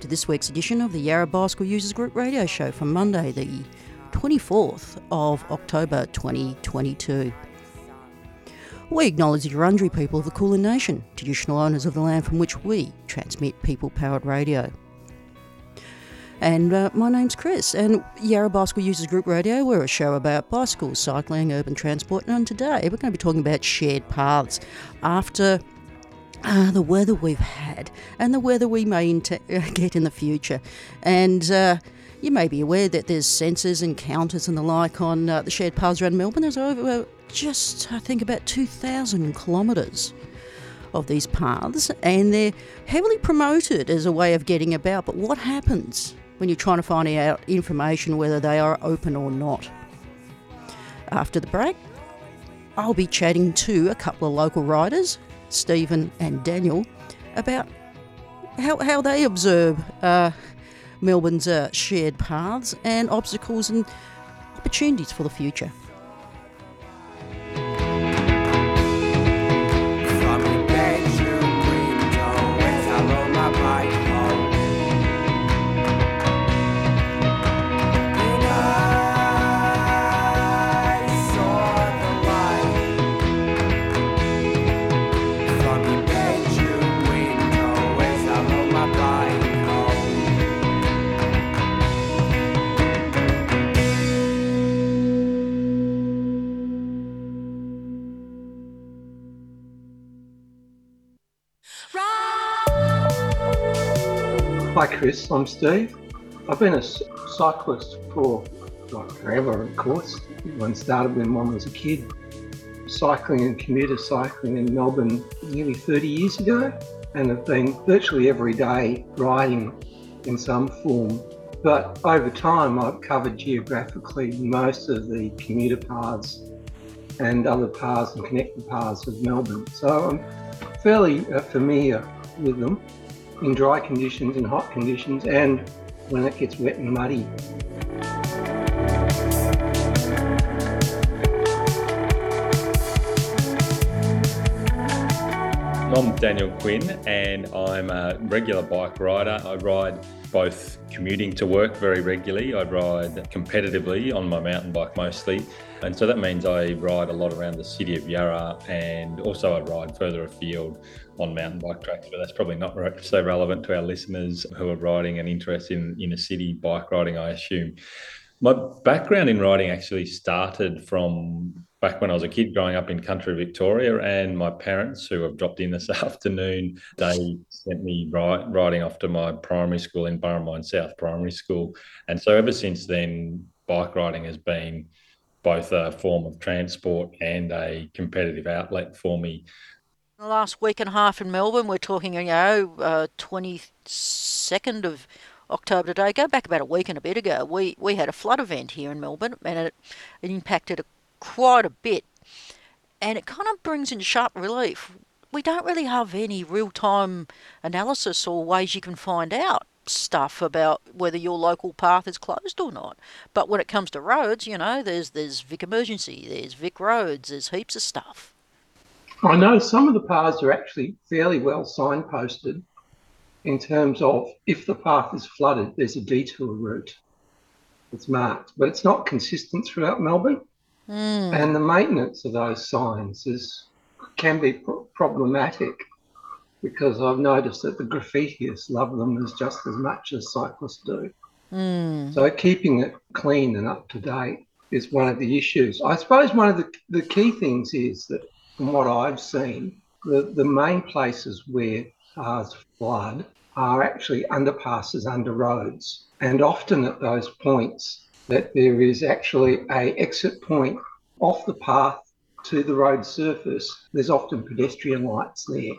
To this week's edition of the Yarra Bicycle Users Group radio show for Monday, the 24th of October 2022. We acknowledge the Wurundjeri people of the Kulin Nation, traditional owners of the land from which we transmit people powered radio. And uh, my name's Chris, and Yarra Bicycle Users Group Radio, we're a show about bicycles, cycling, urban transport, and today we're going to be talking about shared paths after uh, the weather we've had and the weather we may int- get in the future. And uh, you may be aware that there's sensors and counters and the like on uh, the shared paths around Melbourne. There's over uh, just, I think, about 2,000 kilometres of these paths, and they're heavily promoted as a way of getting about. But what happens when you're trying to find out information whether they are open or not? After the break, I'll be chatting to a couple of local riders, Stephen and Daniel, about how, how they observe uh, Melbourne's uh, shared paths and obstacles and opportunities for the future. Chris, I'm Steve. I've been a cyclist for like forever, of course. One started when one was a kid. Cycling and commuter cycling in Melbourne nearly 30 years ago, and have been virtually every day riding in some form. But over time, I've covered geographically most of the commuter paths and other paths and connected paths of Melbourne. So I'm fairly uh, familiar with them in dry conditions, in hot conditions, and when it gets wet and muddy. I'm Daniel Quinn and I'm a regular bike rider. I ride both commuting to work very regularly. I ride competitively on my mountain bike mostly. And so that means I ride a lot around the city of Yarra and also I ride further afield on mountain bike tracks, but that's probably not so relevant to our listeners who are riding and interested in inner city bike riding, I assume. My background in riding actually started from back when I was a kid growing up in country Victoria, and my parents, who have dropped in this afternoon, they sent me ri- riding off to my primary school in Burramine South Primary School. And so ever since then, bike riding has been both a form of transport and a competitive outlet for me. The last week and a half in Melbourne, we're talking, you know, uh, 22nd of October today. Go back about a week and a bit ago, we, we had a flood event here in Melbourne and it, it impacted quite a bit. And it kind of brings in sharp relief. We don't really have any real time analysis or ways you can find out stuff about whether your local path is closed or not. But when it comes to roads, you know, there's there's Vic Emergency, there's Vic Roads, there's heaps of stuff. I know some of the paths are actually fairly well signposted in terms of if the path is flooded, there's a detour route that's marked, but it's not consistent throughout Melbourne. Hmm. And the maintenance of those signs is can be pro- problematic because I've noticed that the graffitiists love them as just as much as cyclists do. Hmm. So keeping it clean and up to date is one of the issues. I suppose one of the, the key things is that from what I've seen the, the main places where cars flood are actually underpasses under roads. And often at those points that there is actually a exit point off the path to the road surface. There's often pedestrian lights there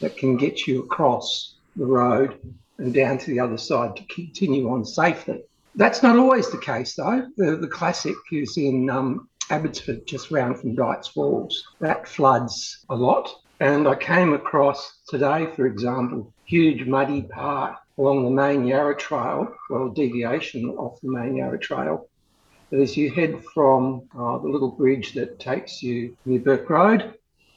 that can get you across the road and down to the other side to continue on safely. That's not always the case though. The, the classic is in um, Abbotsford, just round from Dights Falls. That floods a lot. And I came across today, for example, huge muddy part along the main Yarra Trail, well, deviation off the main Yarra Trail. But as you head from uh, the little bridge that takes you near Burke Road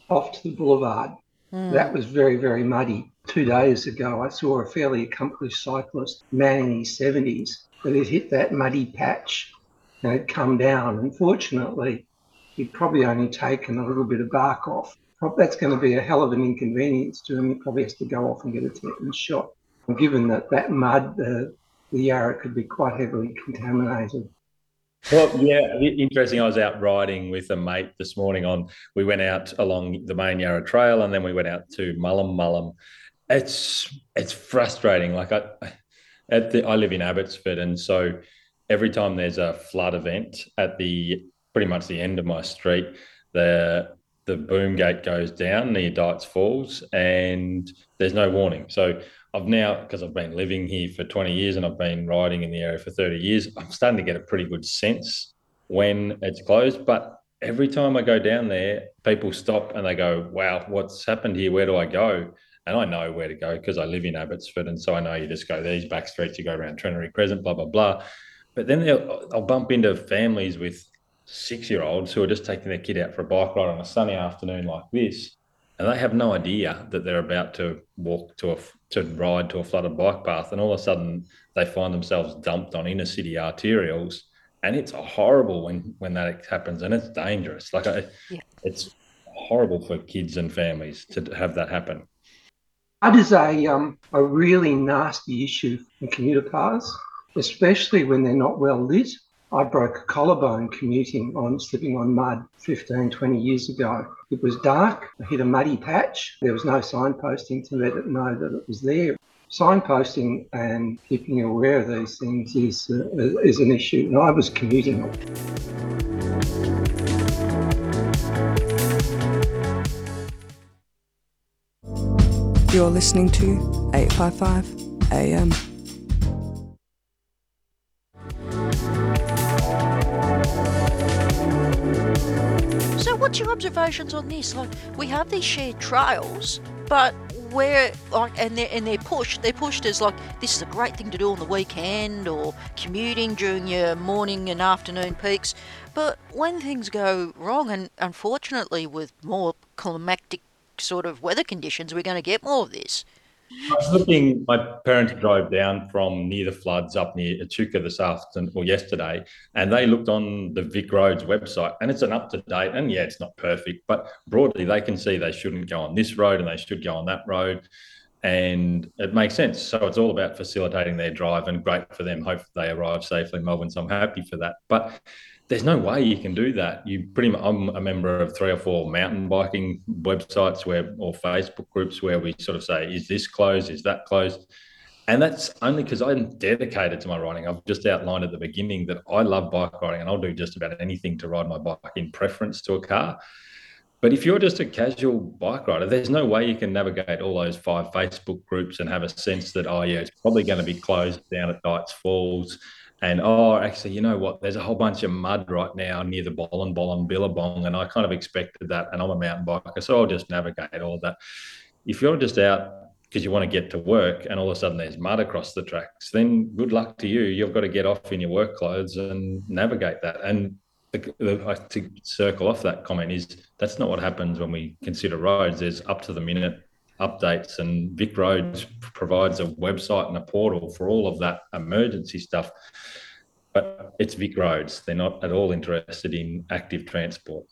off to the boulevard, mm. that was very, very muddy. Two days ago, I saw a fairly accomplished cyclist, man in his 70s, that had hit that muddy patch and had come down. Unfortunately, he'd probably only taken a little bit of bark off. That's going to be a hell of an inconvenience to him. He probably has to go off and get a tetanus shot. And given that that mud, uh, the Yarra could be quite heavily contaminated. Well, yeah, interesting. I was out riding with a mate this morning. On we went out along the main Yarra Trail, and then we went out to Mullum Mullum. It's it's frustrating. Like I, at the, I live in Abbotsford, and so every time there's a flood event at the pretty much the end of my street, the the boom gate goes down near Dights Falls, and there's no warning. So I've now, because I've been living here for 20 years and I've been riding in the area for 30 years, I'm starting to get a pretty good sense when it's closed. But every time I go down there, people stop and they go, wow, what's happened here? Where do I go? And I know where to go because I live in Abbotsford. And so I know you just go these back streets, you go around Trinity Crescent, blah, blah, blah. But then I'll bump into families with six year olds who are just taking their kid out for a bike ride on a sunny afternoon like this and they have no idea that they're about to walk to a to ride to a flooded bike path, and all of a sudden they find themselves dumped on inner city arterials, and it's horrible when when that happens, and it's dangerous. Like yeah. it's horrible for kids and families to have that happen. That is a um, a really nasty issue in commuter cars, especially when they're not well lit I broke a collarbone commuting on slipping on mud 15, 20 years ago. It was dark. I hit a muddy patch. There was no signposting to let it know that it was there. Signposting and keeping aware of these things is, uh, is an issue. And I was commuting. You're listening to 855 AM. What's your observations on this? Like, we have these shared trails, but where like and they're and they're pushed they're pushed as like this is a great thing to do on the weekend or commuting during your morning and afternoon peaks but when things go wrong and unfortunately with more climatic sort of weather conditions we're going to get more of this I was looking, my parents drove down from near the floods up near Echuca this afternoon or yesterday, and they looked on the Vic Roads website, and it's an up to date, and yeah, it's not perfect, but broadly they can see they shouldn't go on this road and they should go on that road. And it makes sense. So it's all about facilitating their drive and great for them. Hope they arrive safely in Melbourne. So I'm happy for that. But there's no way you can do that. You pretty much, I'm a member of three or four mountain biking websites where, or Facebook groups where we sort of say, is this closed? Is that closed? And that's only because I'm dedicated to my riding. I've just outlined at the beginning that I love bike riding and I'll do just about anything to ride my bike in preference to a car. But if you're just a casual bike rider, there's no way you can navigate all those five Facebook groups and have a sense that, oh, yeah, it's probably going to be closed down at Dights Falls and oh, actually, you know what? There's a whole bunch of mud right now near the Bolin Bolin Billabong, and I kind of expected that. And I'm a mountain biker, so I'll just navigate all that. If you're just out because you want to get to work, and all of a sudden there's mud across the tracks, then good luck to you. You've got to get off in your work clothes and navigate that. And the, the, to circle off that comment is that's not what happens when we consider roads. There's up to the minute updates, and Vic Roads provides a website and a portal for all of that emergency stuff. But it's Vic Roads; they're not at all interested in active transport.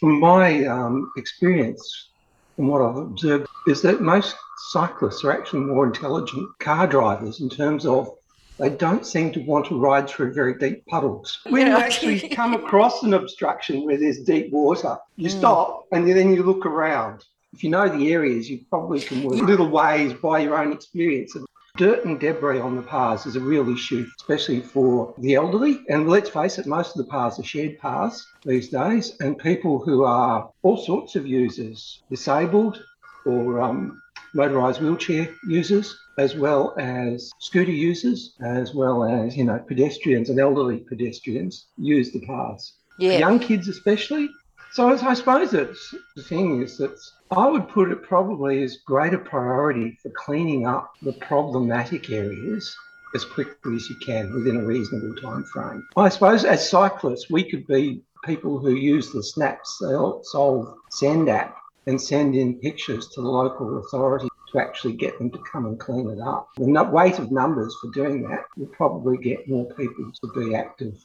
From my um, experience, and what I've observed, is that most cyclists are actually more intelligent car drivers in terms of they don't seem to want to ride through very deep puddles. When you actually come across an obstruction where there's deep water, you Mm. stop and then you look around. If you know the areas, you probably can work little ways by your own experience. Dirt and debris on the paths is a real issue, especially for the elderly. And let's face it, most of the paths are shared paths these days, and people who are all sorts of users, disabled or um, motorised wheelchair users, as well as scooter users, as well as you know pedestrians and elderly pedestrians use the paths. Yeah. Young kids especially. So I suppose it's the thing is that I would put it probably as greater priority for cleaning up the problematic areas as quickly as you can within a reasonable time frame. I suppose as cyclists we could be people who use the Snaps Solve Send app and send in pictures to the local authority to actually get them to come and clean it up. The weight of numbers for doing that will probably get more people to be active.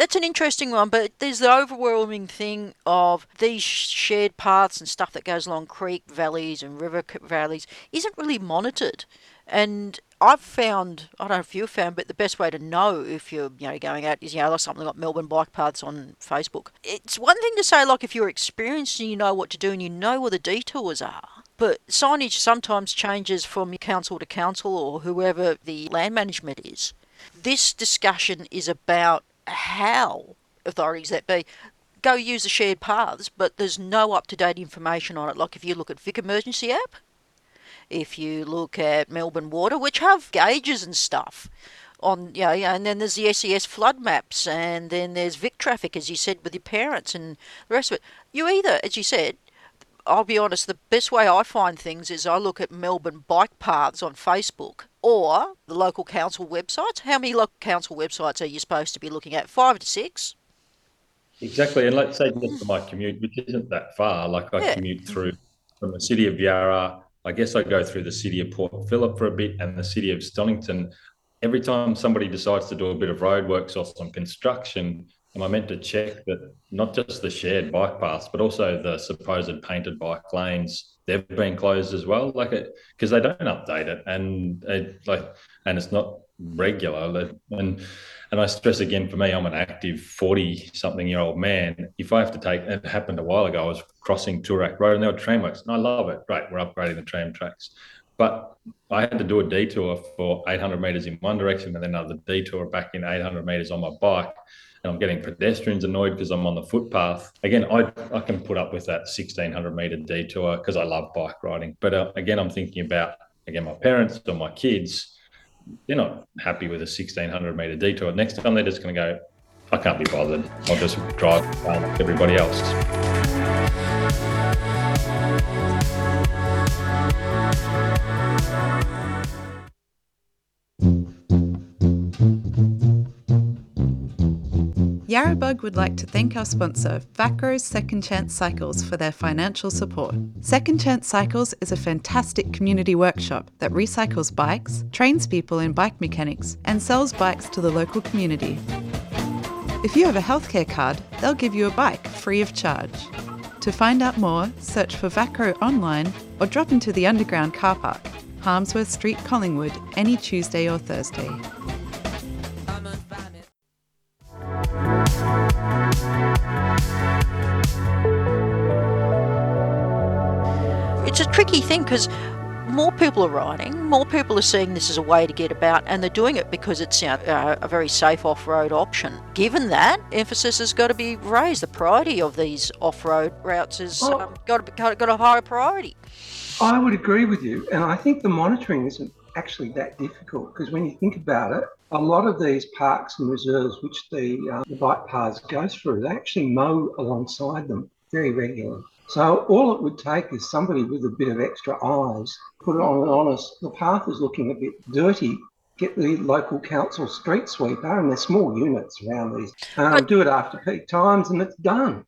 That's an interesting one, but there's the overwhelming thing of these shared paths and stuff that goes along creek valleys and river valleys isn't really monitored. And I've found, I don't know if you've found, but the best way to know if you're, you know, going out is, you know, like something like Melbourne Bike Paths on Facebook. It's one thing to say, like, if you're experienced and you know what to do and you know where the detours are. But signage sometimes changes from council to council or whoever the land management is. This discussion is about how authorities that be go use the shared paths, but there's no up to date information on it. Like if you look at Vic Emergency app, if you look at Melbourne Water, which have gauges and stuff on, you know, and then there's the SES flood maps, and then there's Vic traffic, as you said, with your parents and the rest of it. You either, as you said, I'll be honest, the best way I find things is I look at Melbourne bike paths on Facebook or the local council websites. How many local council websites are you supposed to be looking at? Five to six? Exactly. And let's say just hmm. for my commute, which isn't that far, like I Yeah. commute through from the city of Yarra. I guess I go through the city of Port Phillip for a bit and the city of Stonnington. Every time somebody decides to do a bit of roadworks or some construction, am I meant to check that not just the shared bike paths, but also the supposed painted bike lanes, they've been closed as well? Like it, because they don't update it and it, like, and it's not regular. And and I stress again, for me, I'm an active 40 something year old man. If I have to take, it happened a while ago, I was crossing Toorak Road and there were tramworks, and I love it. Great, we're upgrading the tram tracks. But I had to do a detour for 800 meters in one direction and then another detour back in 800 meters on my bike. And I'm getting pedestrians annoyed because I'm on the footpath. Again, I, I can put up with that 1600 meter detour because I love bike riding. But uh, again, I'm thinking about, again, my parents or my kids they're not happy with a 1600 meter detour. Next time they're just going to go, I can't be bothered. I'll just drive everybody else. Yarrabug would like to thank our sponsor, Vacro's Second Chance Cycles, for their financial support. Second Chance Cycles is a fantastic community workshop that recycles bikes, trains people in bike mechanics, and sells bikes to the local community. If you have a healthcare card, they'll give you a bike free of charge. To find out more, search for Vacro online or drop into the underground car park, Harmsworth Street, Collingwood, any Tuesday or Thursday. Tricky thing because more people are riding, more people are seeing this as a way to get about, and they're doing it because it's you know, uh, a very safe off-road option. Given that, emphasis has got to be raised. The priority of these off-road routes has Well- um, got, to be, got a higher priority. I would agree with you, and I think the monitoring isn't actually that difficult because when you think about it, a lot of these parks and reserves, which the, uh, the bike paths go through, they actually mow alongside them very regularly. So all it would take is somebody with a bit of extra eyes, put it on an honest. The path is looking a bit dirty. Get the local council street sweeper, and there's small units around these. Um, But- do it after peak times, and it's done.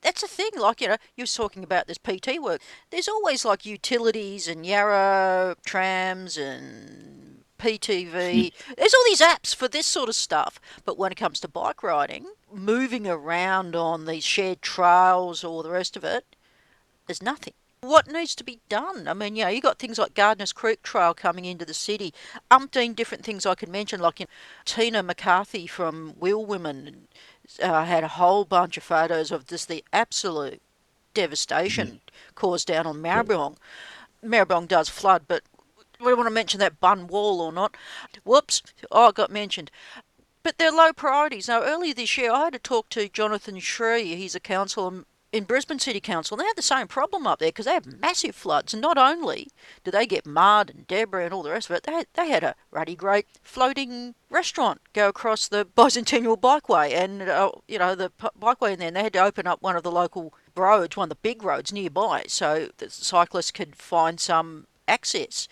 That's the thing, like, you know, you were talking about this PT work. There's always like utilities and Yarra trams and PTV. There's all these apps for this sort of stuff. But when it comes to bike riding, moving around on these shared trails or the rest of it, there's nothing. what needs to be done? I mean, you know, you got things like Gardiners Creek Trail coming into the city, umpteen different things I can mention, like you know, Tina McCarthy from Wheel Women uh, had a whole bunch of photos of just the absolute devastation mm. caused down on Maribyrnong. Maribyrnong does flood, but we want to mention that bund wall or not. Whoops, oh, it got mentioned. But they're low priorities. Now, earlier this year, I had to talk to Jonathan Sri. He's a councillor in Brisbane City Council. They had the same problem up there because they have massive floods. And not only do they get mud and debris and all the rest of it, they had, they had a ruddy great floating restaurant go across the bicentennial bikeway and, uh, you know, the bikeway in there. And they had to open up one of the local roads, one of the big roads nearby, so the cyclists could find some access.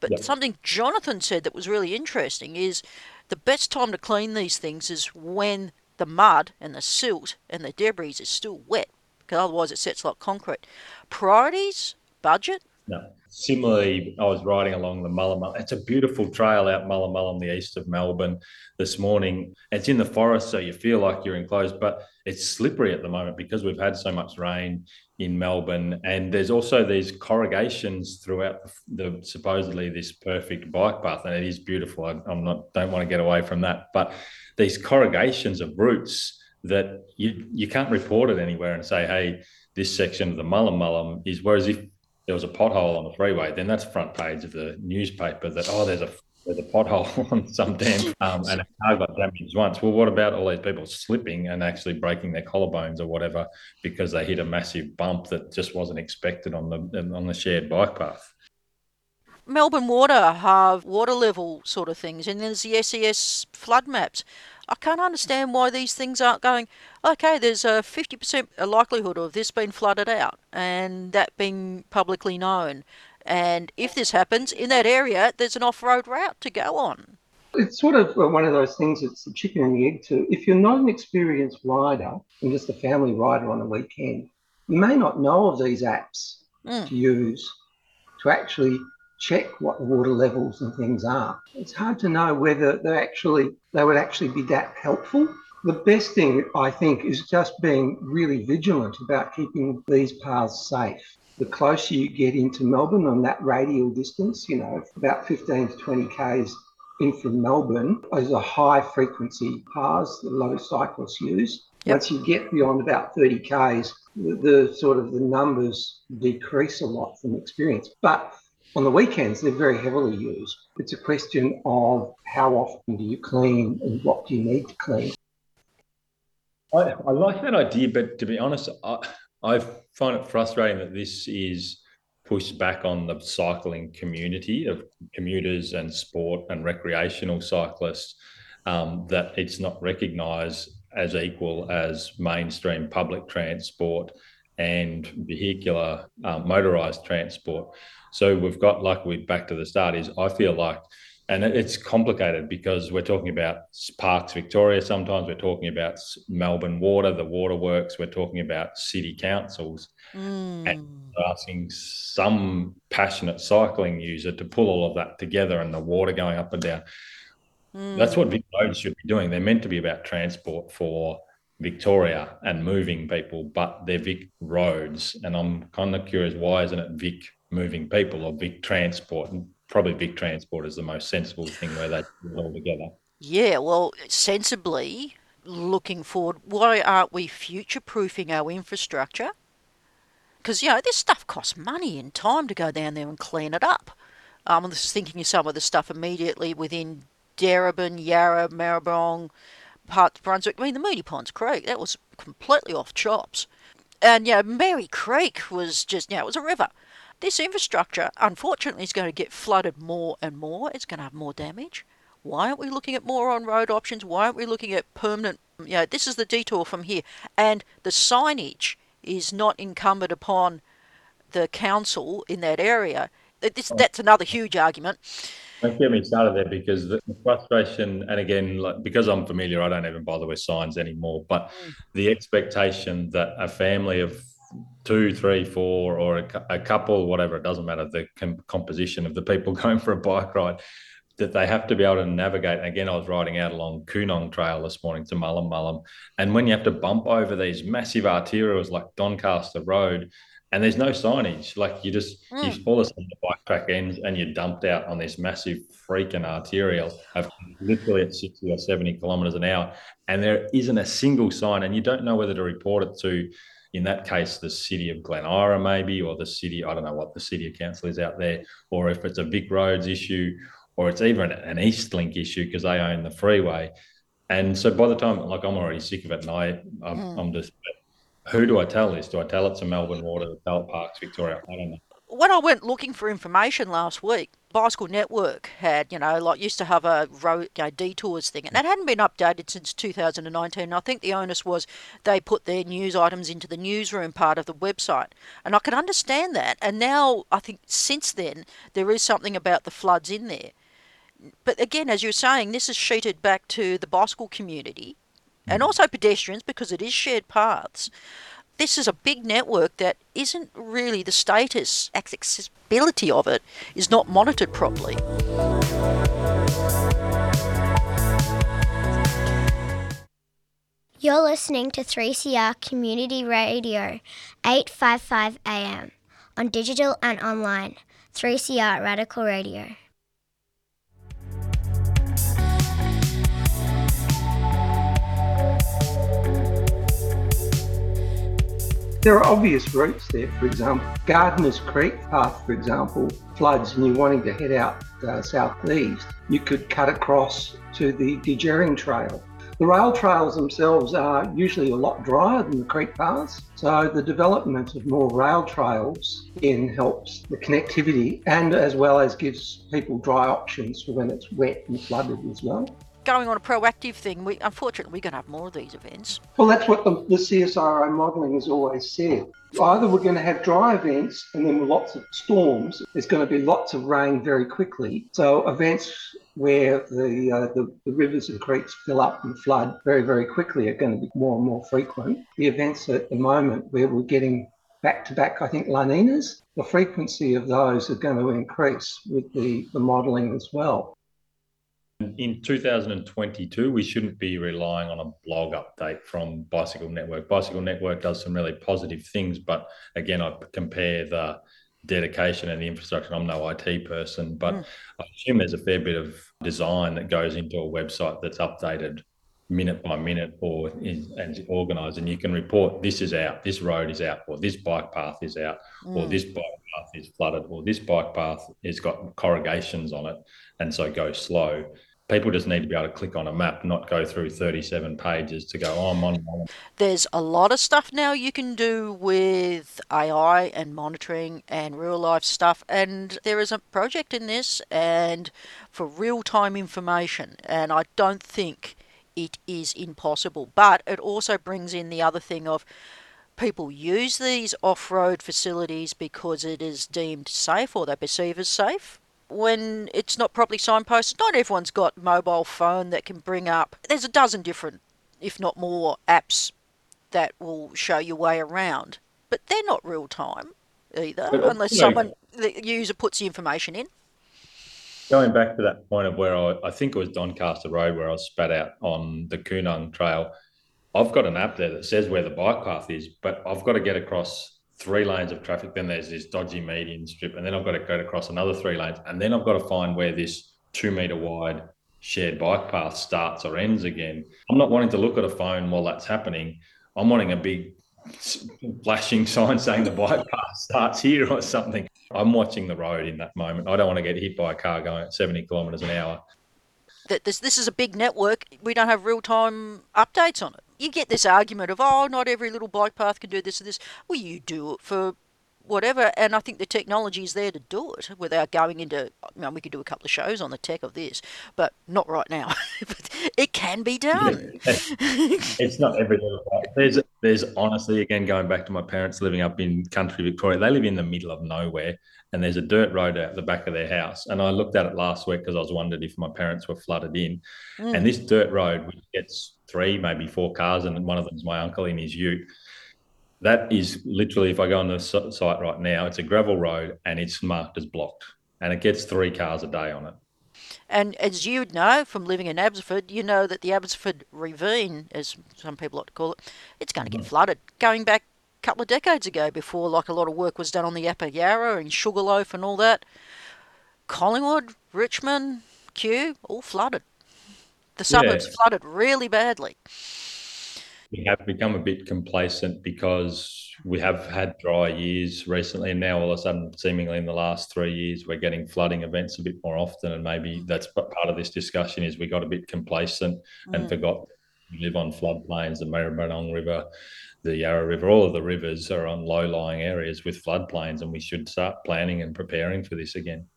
But yep. something Jonathan said that was really interesting is the best time to clean these things is when the mud and the silt and the debris is still wet, because otherwise it sets like concrete. Priorities, budget. No. Similarly, I was riding along the Mullum. It's a beautiful trail out Mullum, the east of Melbourne this morning. It's in the forest, so you feel like you're enclosed, but it's slippery at the moment because we've had so much rain in Melbourne, and there's also these corrugations throughout the, the supposedly this perfect bike path, and it is beautiful. I, am not don't want to get away from that, but these corrugations of roots that you you can't report it anywhere and say, hey, this section of the Mullum Mullum is. Whereas if there was a pothole on the freeway, then that's front page of the newspaper that oh, there's a there's a pothole on some damn um, and a car got damaged once. Well, what about all these people slipping and actually breaking their collarbones or whatever because they hit a massive bump that just wasn't expected on the on the shared bike path? Melbourne Water have water level sort of things, and there's the SES flood maps. I can't understand why these things aren't going. Okay, there's a 50% likelihood of this being flooded out and that being publicly known. And if this happens in that area, there's an off road route to go on. It's sort of one of those things, it's the chicken and the egg too. If you're not an experienced rider and just a family rider on a weekend, you may not know of these apps mm. to use to actually check what the water levels and things are. It's hard to know whether they actually they would actually be that helpful. The best thing I think is just being really vigilant about keeping these paths safe the closer you get into Melbourne on that radial distance, you know, about 15 to 20 k's in from Melbourne, is a high frequency paths that a lot of cyclists use. Yep. Once you get beyond about 30 k's, the, the sort of the numbers decrease a lot from experience. But on the weekends, they're very heavily used. It's a question of how often do you clean and what do you need to clean. I, I like that idea, but to be honest, I, I find it frustrating that this is pushed back on the cycling community of commuters and sport and recreational cyclists, um, that it's not recognised as equal as mainstream public transport and vehicular um, motorised transport. So we've got, like we back to the start, is I feel like and it's complicated because we're talking about Parks Victoria. Sometimes we're talking about Melbourne Water, the waterworks. We're talking about city councils, mm. and asking some passionate cycling user to pull all of that together and the water going up and down. Mm. That's what Vic roads should be doing. They're meant to be about transport for Victoria and moving people, but they're Vic roads. And I'm kind of curious why isn't it Vic moving people or Vic transport? Probably Vic Transport is the most sensible thing where they put it all together. Yeah, well, sensibly looking forward, why aren't we future proofing our infrastructure? Because, you know, this stuff costs money and time to go down there and clean it up. I'm just thinking of some of the stuff immediately within Darebin, Yarra, Maribyrnong, parts of Brunswick. I mean, the Moonee Ponds Creek, that was completely off chops. And, you know, Merri Creek was just, you know, it was a river. This infrastructure, unfortunately, is going to get flooded more and more. It's going to have more damage. Why aren't we looking at more on road options? Why aren't we looking at permanent? You know, this is the detour from here. And the signage is not incumbent upon the council in that area. This, that's another huge argument. Don't get me started there because the frustration, and again, like, because I'm familiar, I don't even bother with signs anymore. But mm. the expectation that a family of two, three, four, or a, a couple, whatever, it doesn't matter the com- composition of the people going for a bike ride, that they have to be able to navigate. Again, I was riding out along Koonung Trail this morning to Mullum Mullum, and when you have to bump over these massive arterials like Doncaster Road, and there's no signage, like you just mm. you all of a sudden the bike track ends and you're dumped out on this massive freaking arterial of literally at 60 or 70 kilometers an hour, and there isn't a single sign, and you don't know whether to report it to in that case, the city of Glen Eira, maybe, or the city, I don't know what the city of council is out there, or if it's a Vic Roads issue, or it's even an Eastlink issue because they own the freeway. And so by the time, like, I'm already sick of it, and I, I'm, mm. I'm just, who do I tell this? Do I tell it to Melbourne Water, tell it Parks Victoria? I don't know when I went looking for information last week, Bicycle Network had, you know, like used to have a road you know, detours thing, and that hadn't been updated since 2019. I think the onus was they put their news items into the newsroom part of the website, and I can understand that. And now I think since then there is something about the floods in there. But again, as you're saying, this is sheeted back to the bicycle community, and mm. also pedestrians because it is shared paths this is a big network that isn't really the status, accessibility of it is not monitored properly. You're listening to 3CR Community Radio, 855 AM, on digital and online. 3CR Radical Radio. There are obvious routes there, for example, Gardiner's Creek path, for example, floods and you're wanting to head out uh, southeast, you could cut across to the Djerring Trail. The rail trails themselves are usually a lot drier than the creek paths, so the development of more rail trails in helps the connectivity and as well as gives people dry options for when it's wet and flooded as well going on a proactive thing. We, unfortunately, we're going to have more of these events. Well, that's what the, the CSIRO modelling has always said. Either we're going to have dry events and then lots of storms. There's going to be lots of rain very quickly. So events where the, uh, the, the rivers and creeks fill up and flood very very quickly are going to be more and more frequent. The events at the moment where we're getting back to back, I think, La Ninas, the frequency of those are going to increase with the, the modelling as well. In 2022, we shouldn't be relying on a blog update from Bicycle Network. Bicycle Network does some really positive things, but again, I compare the dedication and the infrastructure. I'm no IT person, but mm. I assume there's a fair bit of design that goes into a website that's updated minute by minute or is, and organized and you can report this is out this road is out or this bike path is out mm. or this bike path is flooded or this bike path has got corrugations on it and so go slow people just need to be able to click on a map, not go through 37 pages to go, oh, I'm on. There's a lot of stuff now you can do with AI and monitoring and real life stuff. And there is a project in this and for real time information. And I don't think it is impossible. But it also brings in the other thing of people use these off road facilities because it is deemed safe or they perceive as safe when it's not properly signposted. Not everyone's got mobile phone that can bring up. There's a dozen different, if not more, apps that will show your way around, but they're not real time either, but, uh, unless you know, someone the user puts the information in. Going back to that point of where I, I think it was Doncaster Road where I was spat out on the Koonung Trail. I've got an app there that says where the bike path is, but I've got to get across three lanes of traffic. Then there's this dodgy median strip, and then I've got to go across another three lanes, and then I've got to find where this two meter wide shared bike path starts or ends again. I'm not wanting to look at a phone while that's happening. I'm wanting a big flashing sign saying the bike path starts here or something. I'm watching the road in that moment. I don't want to get hit by a car going at 70 kilometres an hour. This, this is a big network. We don't have real time updates on it you get this argument of, oh, not every little bike path can do this or this. Well, you do it for whatever, and I think the technology is there to do it without going into. I mean, we could do a couple of shows on the tech of this, but not right now. but it can be done. Yeah, it's not every little. There's, there's honestly, again, going back to my parents living up in country Victoria, they live in the middle of nowhere, and there's a dirt road out the back of their house. And I looked at it last week because I was wondering if my parents were flooded in. Mm. And this dirt road, which gets three, maybe four cars, and one of them is my uncle in his ute. That is literally, if I go on the site right now, it's a gravel road and it's marked as blocked, and it gets three cars a day on it. And as you know from living in Abbotsford, you know that the Abbotsford Ravine, as some people like to call it, it's going to get mm. flooded. Going back a couple of decades ago, before like a lot of work was done on the Upper Yarra and Sugarloaf and all that, Collingwood, Richmond, Kew, all flooded. The suburbs Yeah. flooded really badly. We have become a bit complacent because we have had dry years recently, and now all of a sudden, seemingly in the last three years, we're getting flooding events a bit more often. And maybe that's part of this discussion is we got a bit complacent and Mm. forgot we live on floodplains, the Maribyrnong River, the Yarra River, all of the rivers are on low-lying areas with floodplains, and we should start planning and preparing for this again.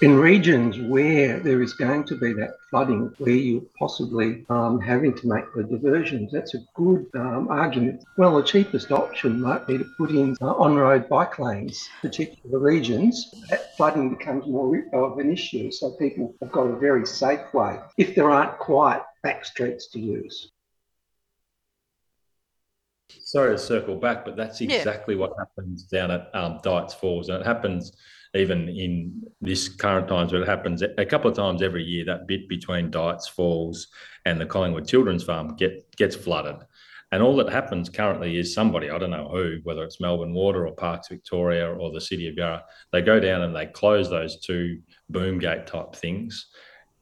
In regions where there is going to be that flooding, where you're possibly um, having to make the diversions, that's a good um, argument. Well, the cheapest option might be to put in uh, on-road bike lanes, particular regions. That flooding becomes more of an issue, so people have got a very safe way if there aren't quite back streets to use. Sorry to circle back, but that's Yeah. exactly what happens down at um, Dights Falls, and it happens even in this current times, but it happens a couple of times every year. That bit between Dights Falls and the Collingwood Children's Farm get gets flooded, and all that happens currently is somebody I don't know who, whether it's Melbourne Water or Parks Victoria or the City of Yarra, they go down and they close those two boom gate type things,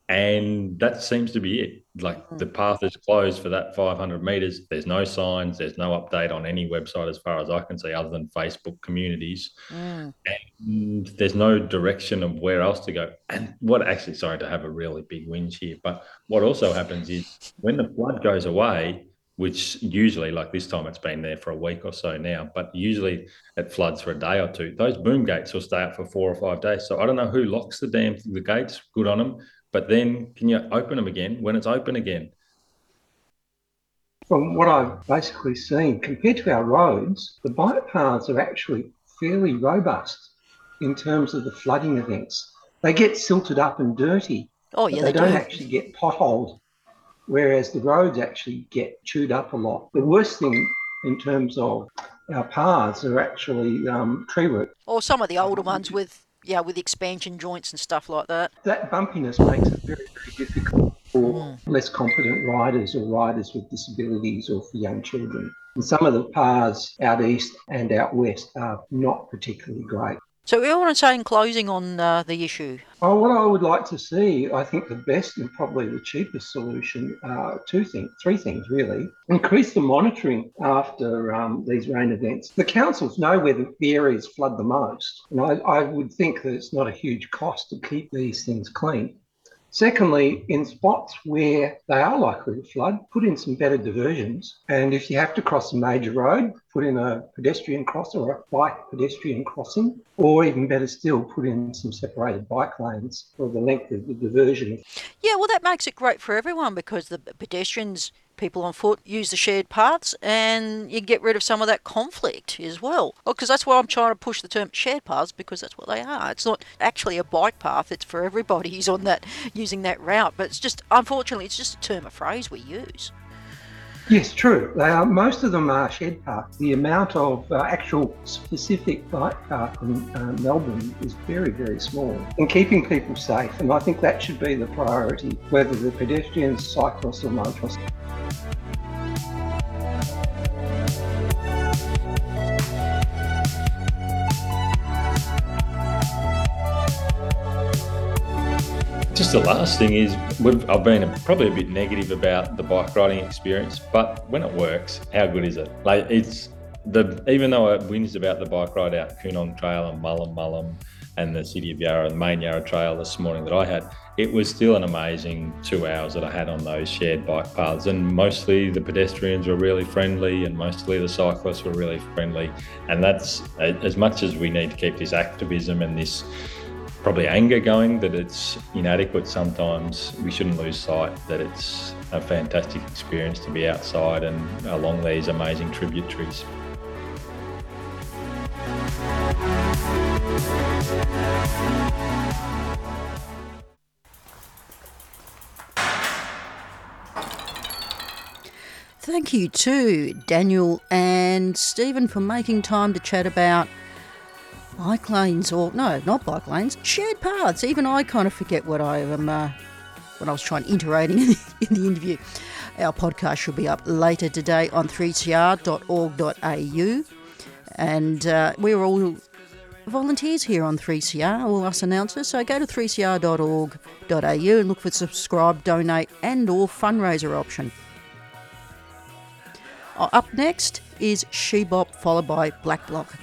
and that seems to be it. Like the path is closed for that 500 meters. There's no signs. There's no update on any website as far as I can see, other than Facebook communities. Mm. And there's no direction of where else to go. And what actually, sorry to have a really big whinge here, but what also happens is when the flood goes away, which usually, like this time, it's been there for a week or so now, but usually it floods for a day or two. Those boom gates will stay up for four or five days. So I don't know who locks the damn the gates. Good on them. But then, can you open them again when it's open again? From what I've basically seen, compared to our roads, the bike paths are actually fairly robust in terms of the flooding events. They get silted up and dirty, Oh, yeah, they they, don't do. actually get potholed, whereas the roads actually get chewed up a lot. The worst thing in terms of our paths are actually um, tree root. Or some of the older ones with, yeah, with expansion joints and stuff like that. That bumpiness makes it very, very difficult for hmm. less competent riders or riders with disabilities or for young children. And some of the paths out east and out west are not particularly great. So we want to say in closing on uh, the issue. Oh, what I would like to see, I think the best and probably the cheapest solution are two things, three things really. Increase the monitoring after um, these rain events. The councils know where the, the areas flood the most, and I, I would think that it's not a huge cost to keep these things clean. Secondly, in spots where they are likely to flood, put in some better diversions. And if you have to cross a major road, put in a pedestrian crossing or a bike pedestrian crossing, or even better still, put in some separated bike lanes for the length of the diversion. Yeah, well, that makes it great for everyone because the pedestrians, people on foot, use the shared paths and you get rid of some of that conflict as well. Because that's why I'm trying to push the term shared paths because that's what they are. It's not actually a bike path, it's for everybody who's on that, using that route. But it's just, unfortunately, it's just a term of phrase we use. Yes, true. They are, most of them are shed paths. The amount of uh, actual specific bike path in uh, Melbourne is very, very small. And keeping people safe, and I think that should be the priority, whether the pedestrians, cyclists, or motorists. Just the last thing is, I've been probably a bit negative about the bike riding experience, but when it works, how good is it? Like it's the even though it whinged about the bike ride out Koonung Trail and Mullum Mullum and the City of Yarra, the main Yarra Trail this morning that I had, it was still an amazing two hours that I had on those shared bike paths. And mostly the pedestrians were really friendly, and mostly the cyclists were really friendly. And that's as much as we need to keep this activism and this probably anger going that it's inadequate sometimes we shouldn't lose sight that it's a fantastic experience to be outside and along these amazing tributaries Thank you to Daniel and Stephen for making time to chat about bike lanes, or no, not bike lanes, shared paths. Even I kind of forget what I am uh, when I was trying iterating in the, in the interview. Our podcast should be up later today on 3cr.org.au. And uh, we're all volunteers here on 3CR, all us announcers. So go to 3cr.org.au and look for subscribe, donate, and or fundraiser option. Uh, Up next is She Bop, followed by Black Block.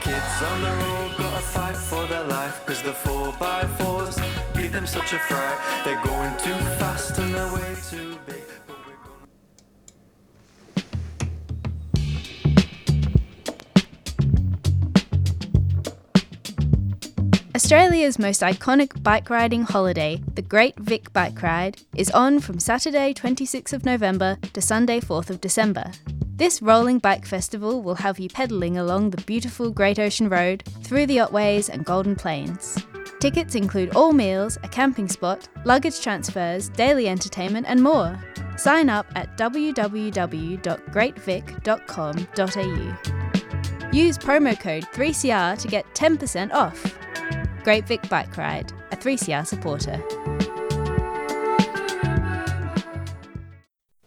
Kids on the road gotta fight for their life Cause the 4 by 4s give them such a fright They're going too fast way Australia's most iconic bike riding holiday, the Great Vic Bike Ride, is on from Saturday 26th of November to Sunday 4th of December. This rolling bike festival will have you pedalling along the beautiful Great Ocean Road, through the Otways and Golden Plains. Tickets include all meals, a camping spot, luggage transfers, daily entertainment, and more. Sign up at www.greatvic.com.au. Use promo code 3CR to get 10% off. Great Vic Bike Ride, a 3CR supporter.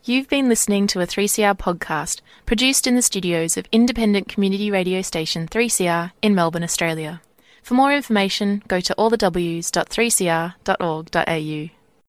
You've been listening to a 3CR podcast produced in the studios of independent community radio station 3CR in Melbourne, Australia. For more information, go to allthews.3cr.org.au.